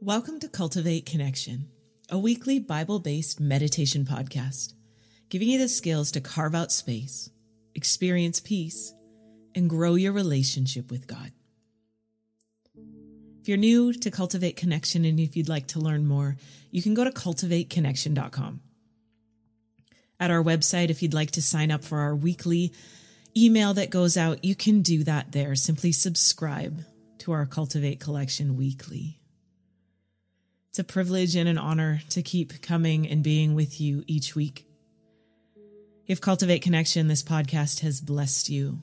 Welcome to Cultivate Connection, a weekly Bible based meditation podcast, giving you the skills to carve out space, experience peace, and grow your relationship with God. If you're new to Cultivate Connection and if you'd like to learn more, you can go to cultivateconnection.com. At our website, if you'd like to sign up for our weekly email that goes out, you can do that there. Simply subscribe to our Cultivate Connection weekly. It's a privilege and an honor to keep coming and being with you each week. If Cultivate Connection, this podcast has blessed you,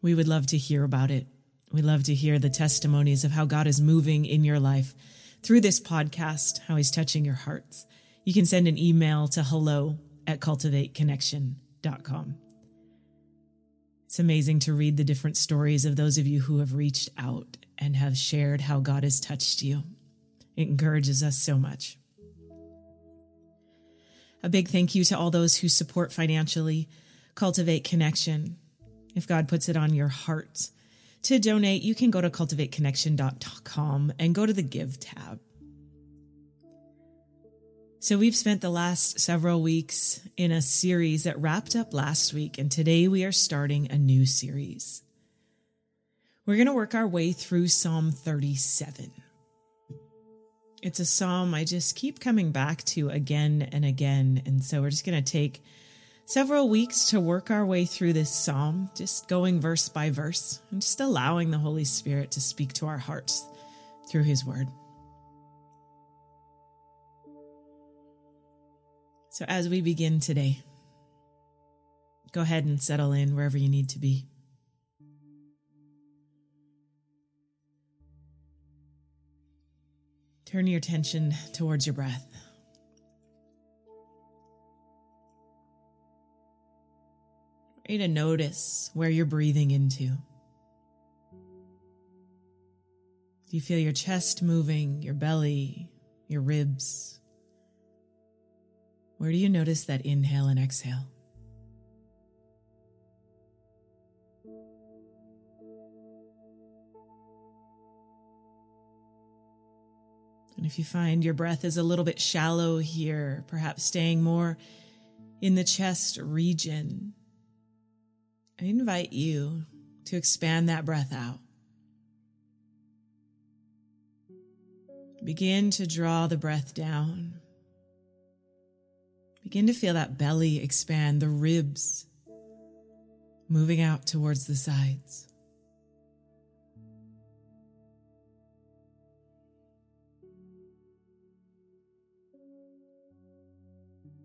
we would love to hear about it. We love to hear the testimonies of how God is moving in your life through this podcast, how He's touching your hearts. You can send an email to hello at cultivateconnection.com. It's amazing to read the different stories of those of you who have reached out and have shared how God has touched you. It encourages us so much. A big thank you to all those who support financially, cultivate connection. If God puts it on your heart to donate, you can go to cultivateconnection.com and go to the Give tab. So, we've spent the last several weeks in a series that wrapped up last week, and today we are starting a new series. We're going to work our way through Psalm 37. It's a psalm I just keep coming back to again and again. And so we're just going to take several weeks to work our way through this psalm, just going verse by verse and just allowing the Holy Spirit to speak to our hearts through his word. So as we begin today, go ahead and settle in wherever you need to be. Turn your attention towards your breath. You to notice where you're breathing into. Do you feel your chest moving, your belly, your ribs? Where do you notice that inhale and exhale? And if you find your breath is a little bit shallow here, perhaps staying more in the chest region, I invite you to expand that breath out. Begin to draw the breath down. Begin to feel that belly expand, the ribs moving out towards the sides.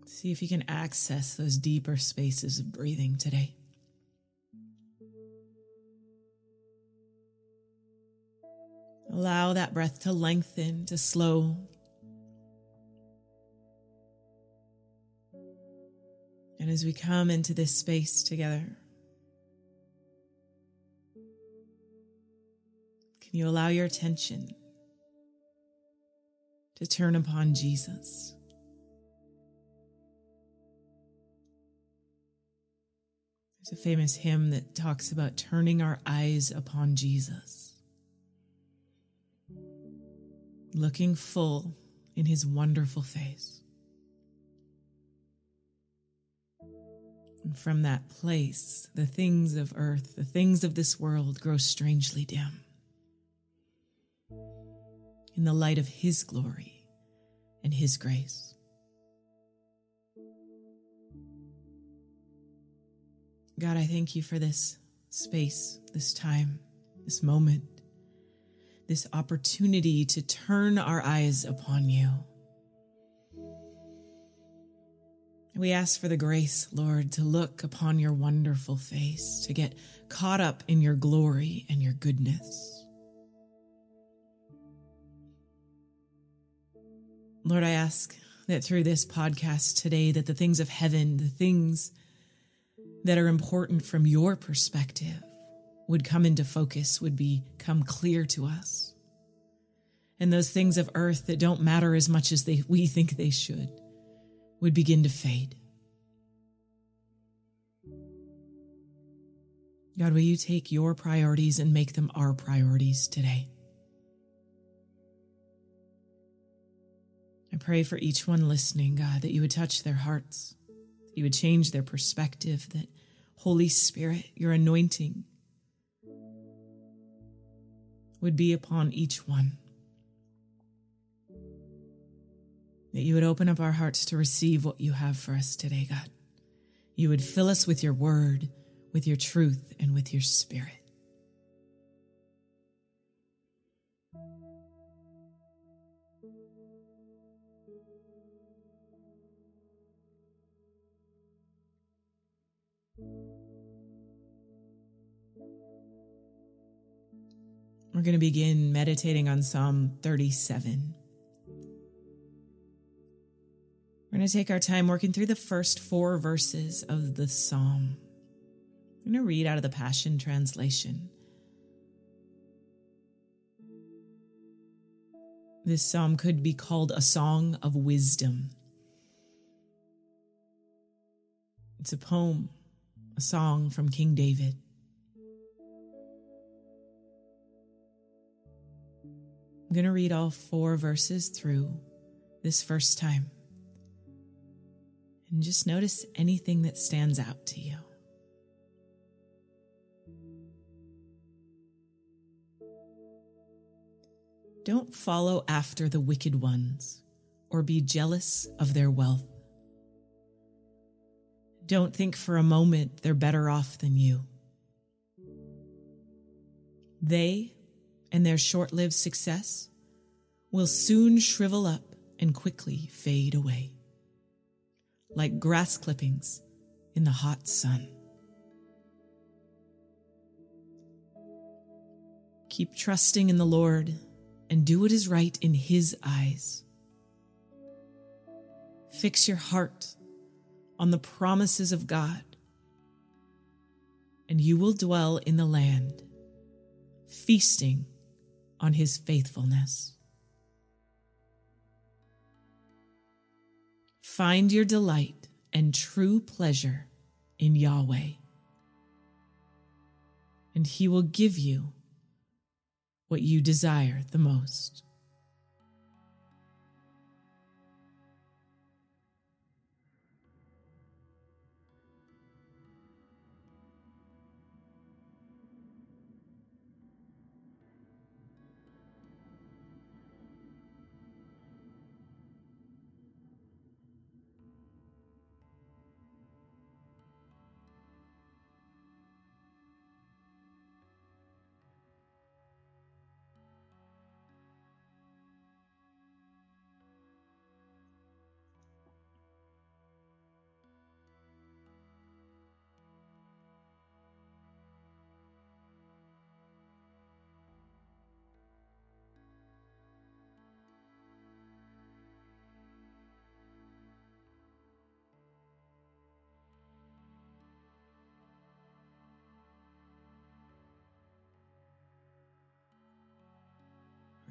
See if you can access those deeper spaces of breathing today. Allow that breath to lengthen, to slow. And as we come into this space together, can you allow your attention to turn upon Jesus? There's a famous hymn that talks about turning our eyes upon Jesus, looking full in his wonderful face. And from that place, the things of earth, the things of this world grow strangely dim. In the light of His glory and His grace. God, I thank you for this space, this time, this moment, this opportunity to turn our eyes upon you. We ask for the grace, Lord, to look upon your wonderful face, to get caught up in your glory and your goodness. Lord, I ask that through this podcast today that the things of heaven, the things that are important from your perspective would come into focus, would become clear to us. And those things of earth that don't matter as much as they, we think they should would begin to fade. God, will you take your priorities and make them our priorities today? I pray for each one listening, God, that you would touch their hearts, that you would change their perspective, that Holy Spirit, your anointing would be upon each one. That you would open up our hearts to receive what you have for us today, God. You would fill us with your word, with your truth, and with your spirit. We're going to begin meditating on Psalm 37. Going to take our time working through the first four verses of the psalm. I'm going to read out of the Passion Translation. This psalm could be called a song of wisdom. It's a poem, a song from King David. I'm going to read all four verses through this first time. And just notice anything that stands out to you. Don't follow after the wicked ones or be jealous of their wealth. Don't think for a moment they're better off than you. They and their short lived success will soon shrivel up and quickly fade away, like grass clippings in the hot sun. Keep trusting in the Lord and do what is right in His eyes. Fix your heart on the promises of God, and you will dwell in the land, feasting on his faithfulness. Find your delight and true pleasure in Yahweh, and he will give you what you desire the most.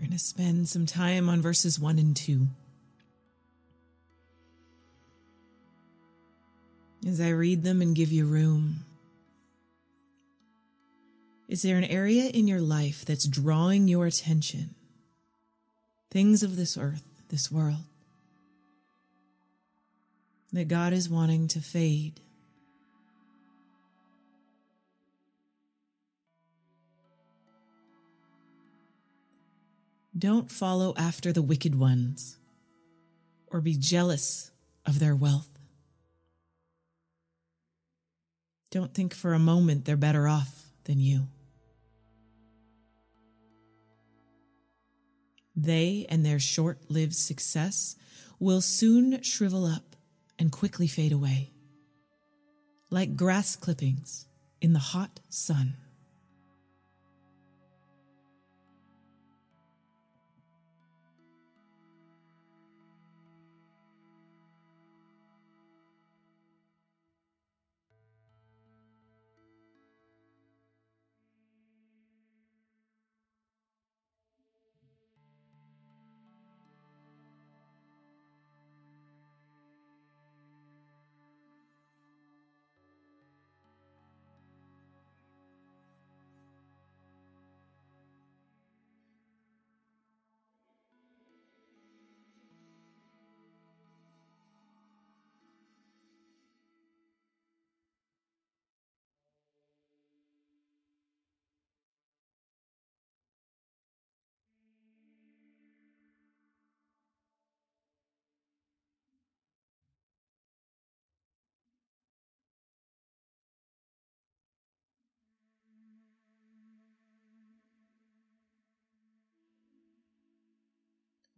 We're going to spend some time on verses 1 and 2. As I read them and give you room, is there an area in your life that's drawing your attention? Things of this earth, this world, that God is wanting to fade Don't follow after the wicked ones or be jealous of their wealth. Don't think for a moment they're better off than you. They and their short lived success will soon shrivel up and quickly fade away, like grass clippings in the hot sun.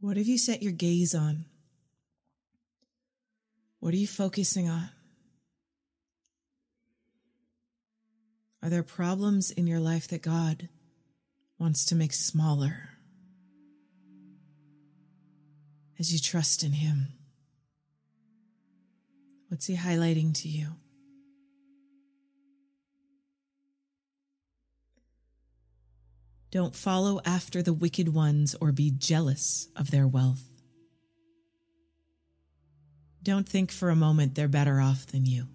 What have you set your gaze on? What are you focusing on? Are there problems in your life that God wants to make smaller as you trust in Him? What's He highlighting to you? Don't follow after the wicked ones or be jealous of their wealth. Don't think for a moment they're better off than you.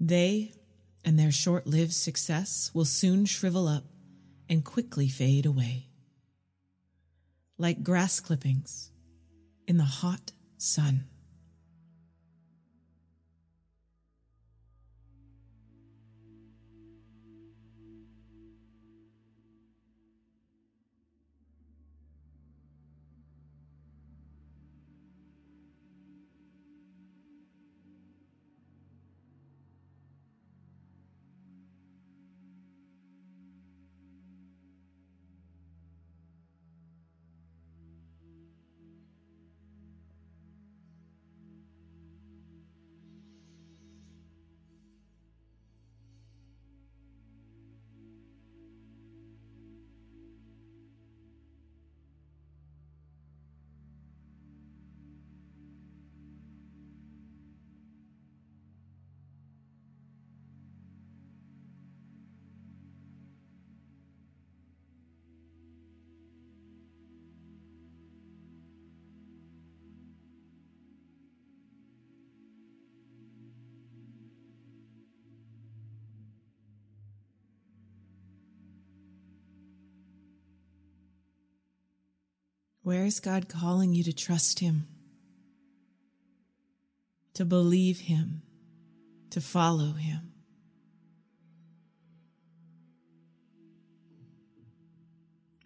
They and their short lived success will soon shrivel up and quickly fade away. Like grass clippings in the hot sun. Where is God calling you to trust Him, to believe Him, to follow Him?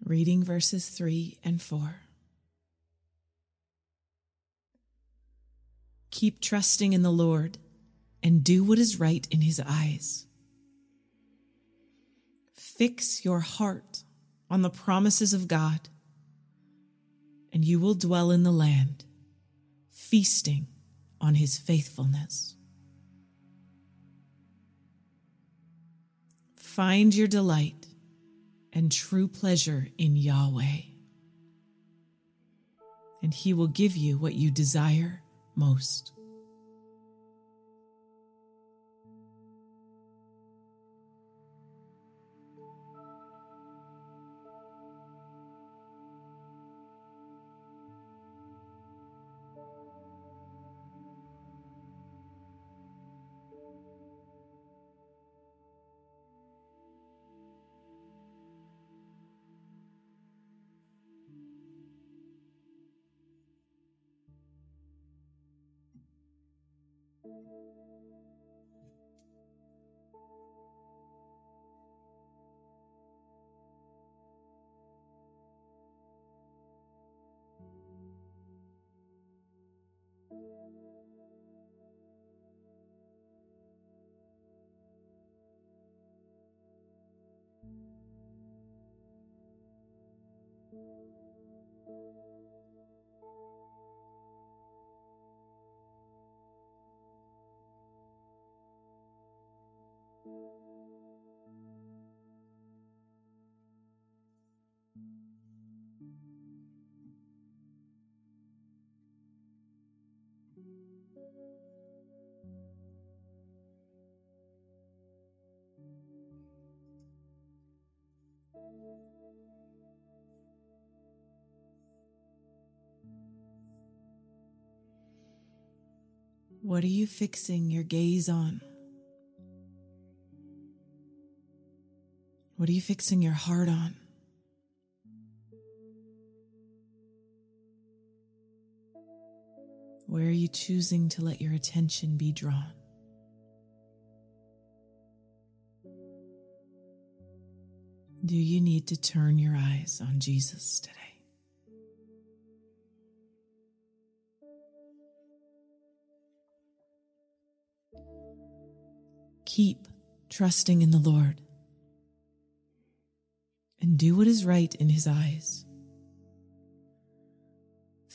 Reading verses 3 and 4. Keep trusting in the Lord and do what is right in His eyes. Fix your heart on the promises of God and you will dwell in the land, feasting on his faithfulness. Find your delight and true pleasure in Yahweh, and he will give you what you desire most. What are you fixing your gaze on? What are you fixing your heart on? Where are you choosing to let your attention be drawn? Do you need to turn your eyes on Jesus today? Keep trusting in the Lord and do what is right in his eyes.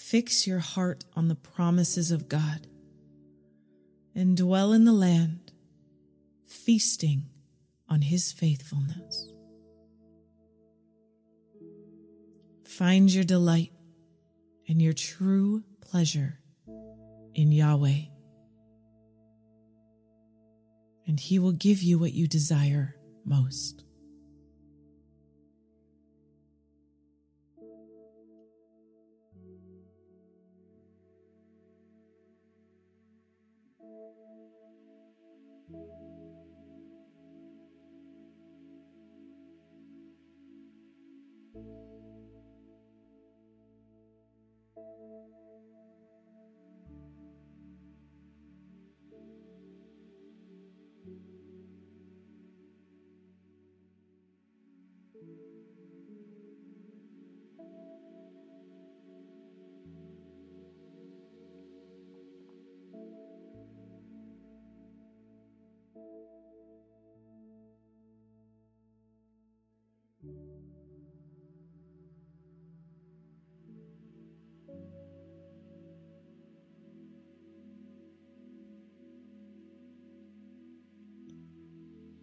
Fix your heart on the promises of God and dwell in the land, feasting on his faithfulness. Find your delight and your true pleasure in Yahweh, and he will give you what you desire most.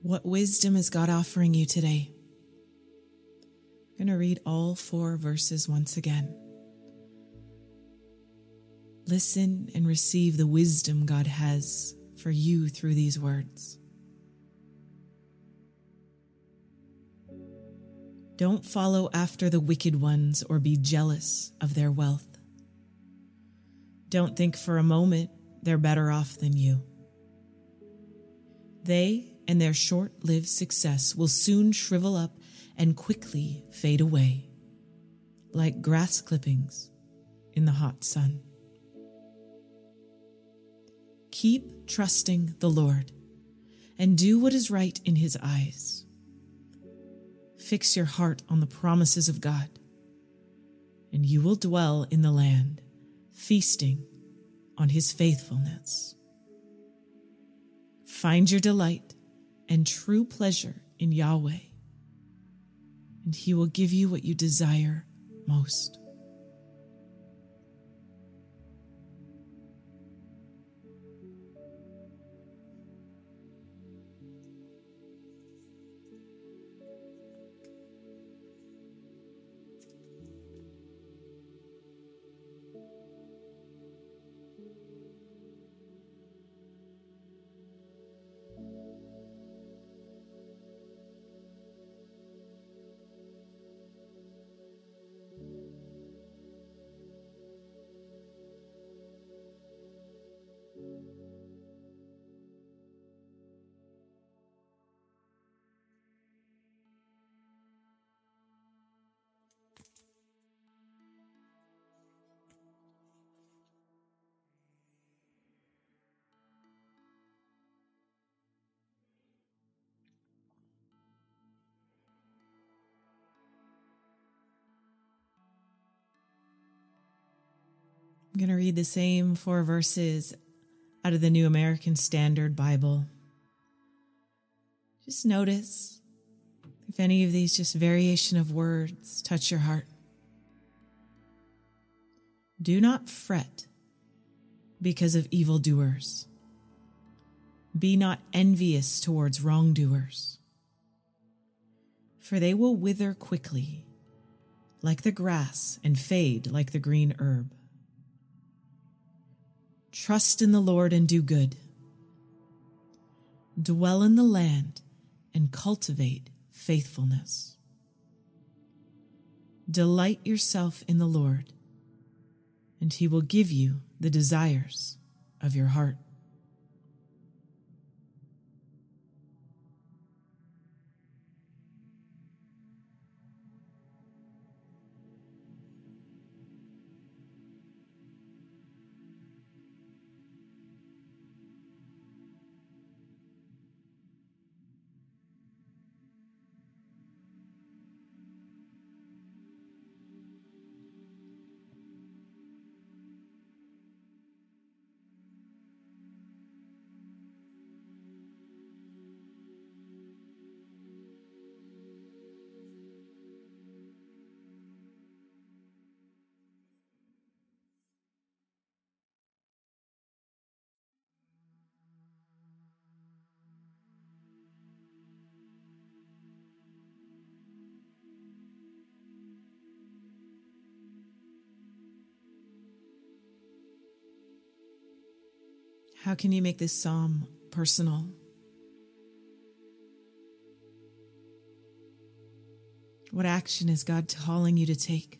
What wisdom is God offering you today? I'm going to read all four verses once again. Listen and receive the wisdom God has for you through these words. Don't follow after the wicked ones or be jealous of their wealth. Don't think for a moment they're better off than you. They and their short lived success will soon shrivel up and quickly fade away, like grass clippings in the hot sun. Keep trusting the Lord and do what is right in His eyes. Fix your heart on the promises of God, and you will dwell in the land, feasting on His faithfulness. Find your delight and true pleasure in Yahweh, and He will give you what you desire most. I'm going to read the same four verses out of the New American Standard Bible. Just notice if any of these just variation of words touch your heart. Do not fret because of evildoers. Be not envious towards wrongdoers, for they will wither quickly like the grass and fade like the green herb. Trust in the Lord and do good. Dwell in the land and cultivate faithfulness. Delight yourself in the Lord, and he will give you the desires of your heart. How can you make this psalm personal? What action is God calling you to take?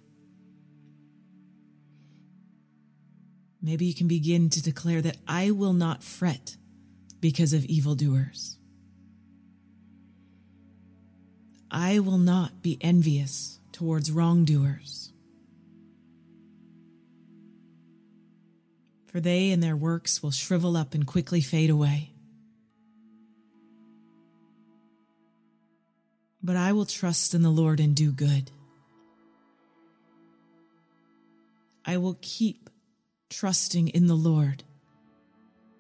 Maybe you can begin to declare that I will not fret because of evildoers. I will not be envious towards wrongdoers. For they and their works will shrivel up and quickly fade away. But I will trust in the Lord and do good. I will keep trusting in the Lord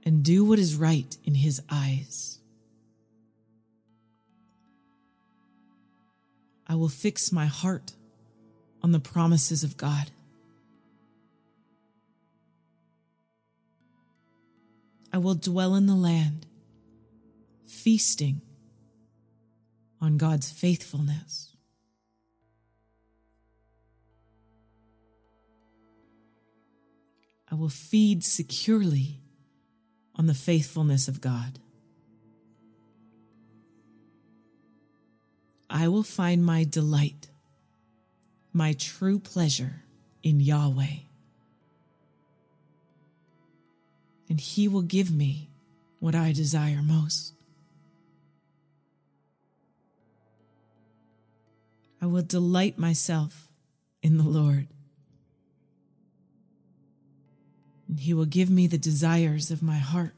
and do what is right in his eyes. I will fix my heart on the promises of God. I will dwell in the land, feasting on God's faithfulness. I will feed securely on the faithfulness of God. I will find my delight, my true pleasure in Yahweh. And He will give me what I desire most. I will delight myself in the Lord. And He will give me the desires of my heart.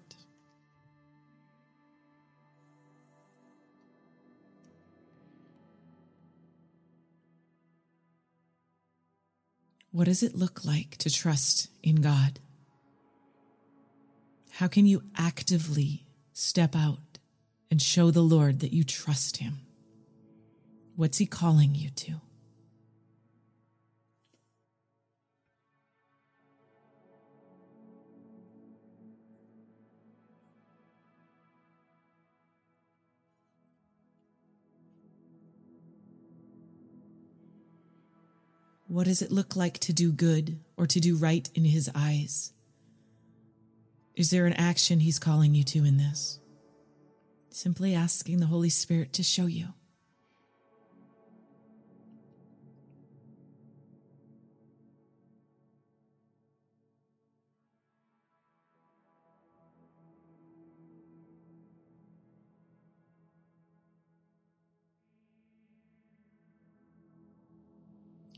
What does it look like to trust in God? How can you actively step out and show the Lord that you trust Him? What's He calling you to? What does it look like to do good or to do right in His eyes? Is there an action He's calling you to in this? Simply asking the Holy Spirit to show you.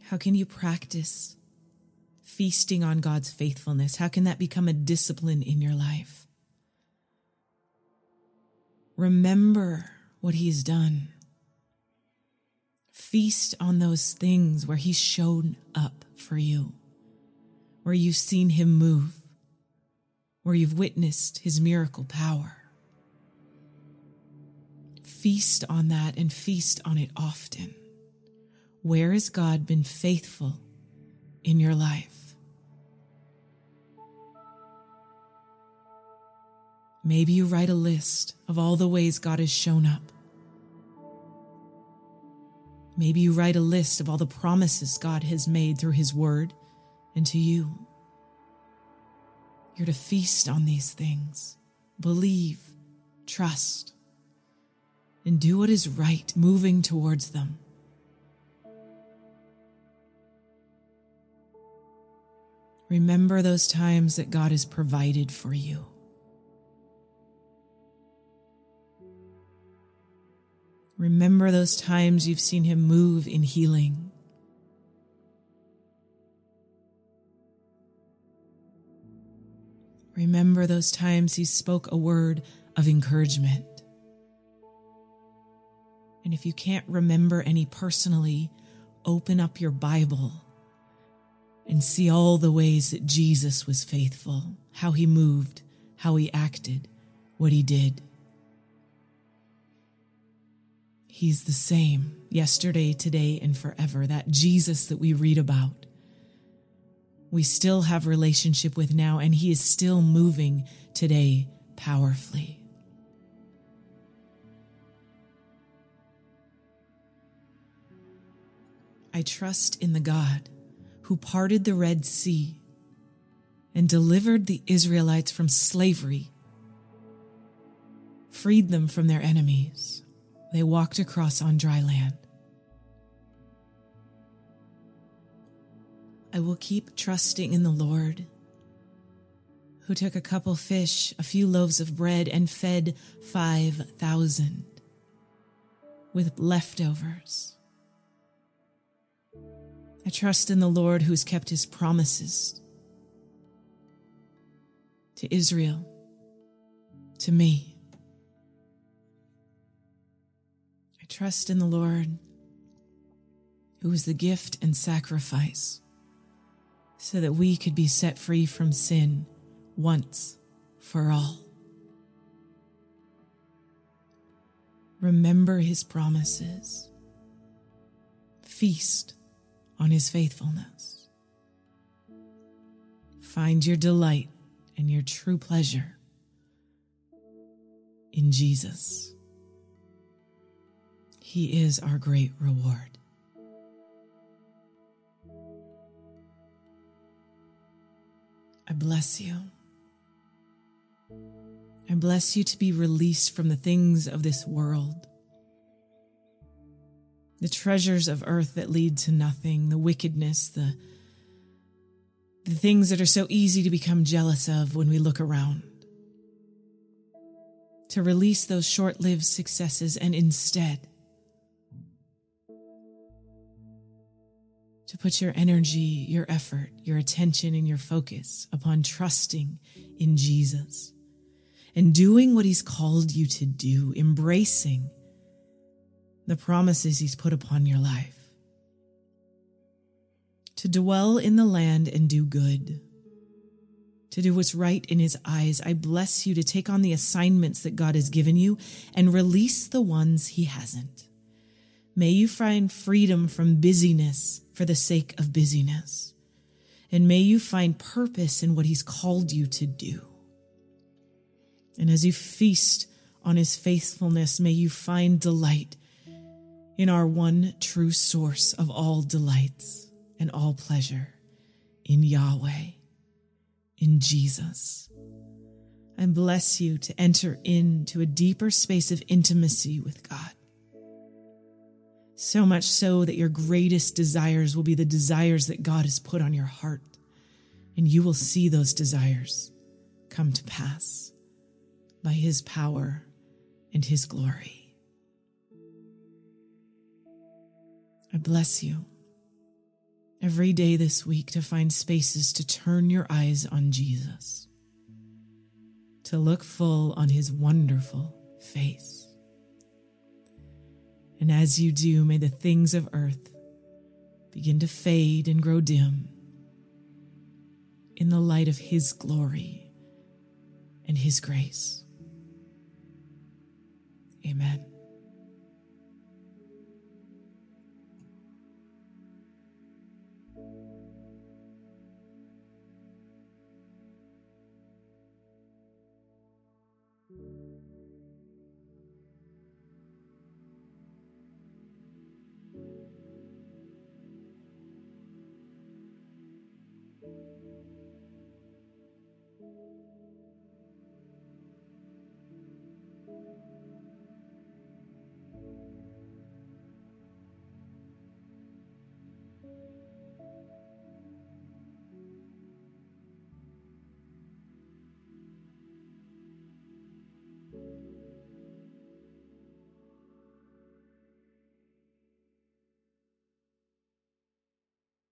How can you practice feasting on God's faithfulness? How can that become a discipline in your life? Remember what He's done. Feast on those things where He's shown up for you, where you've seen Him move, where you've witnessed His miracle power. Feast on that and feast on it often. Where has God been faithful in your life? Maybe you write a list of all the ways God has shown up. Maybe you write a list of all the promises God has made through His Word and to you. You're to feast on these things, believe, trust, and do what is right, moving towards them. Remember those times that God has provided for you. Remember those times you've seen Him move in healing. Remember those times He spoke a word of encouragement. And if you can't remember any personally, open up your Bible and see all the ways that Jesus was faithful, how he moved, how he acted, what he did. He's the same yesterday, today, and forever. That Jesus that we read about. We still have relationship with now, and he is still moving today powerfully. I trust in the God who parted the Red Sea and delivered the Israelites from slavery freed them from their enemies. They walked across on dry land. I will keep trusting in the Lord, who took a couple fish, a few loaves of bread, and fed 5,000 with leftovers. I trust in the Lord who has kept his promises to Israel, to me. Trust in the Lord who is the gift and sacrifice so that we could be set free from sin once for all. Remember his promises. Feast on his faithfulness. Find your delight and your true pleasure in Jesus. He is our great reward. I bless you. I bless you to be released from the things of this world, the treasures of earth that lead to nothing, the wickedness, the, the things that are so easy to become jealous of when we look around. To release those short lived successes and instead to put your energy, your effort, your attention, and your focus upon trusting in Jesus and doing what He's called you to do, embracing the promises He's put upon your life. To dwell in the land and do good, to do what's right in His eyes. I bless you to take on the assignments that God has given you and release the ones He hasn't. May you find freedom from busyness for the sake of busyness. And may you find purpose in what He's called you to do. And as you feast on His faithfulness, may you find delight in our one true source of all delights and all pleasure in Yahweh, in Jesus. I bless you to enter into a deeper space of intimacy with God so much so that your greatest desires will be the desires that God has put on your heart. And you will see those desires come to pass by His power and His glory. I bless you every day this week to find spaces to turn your eyes on Jesus, to look full on His wonderful face and as you do, may the things of earth begin to fade and grow dim in the light of His glory and His grace. Amen.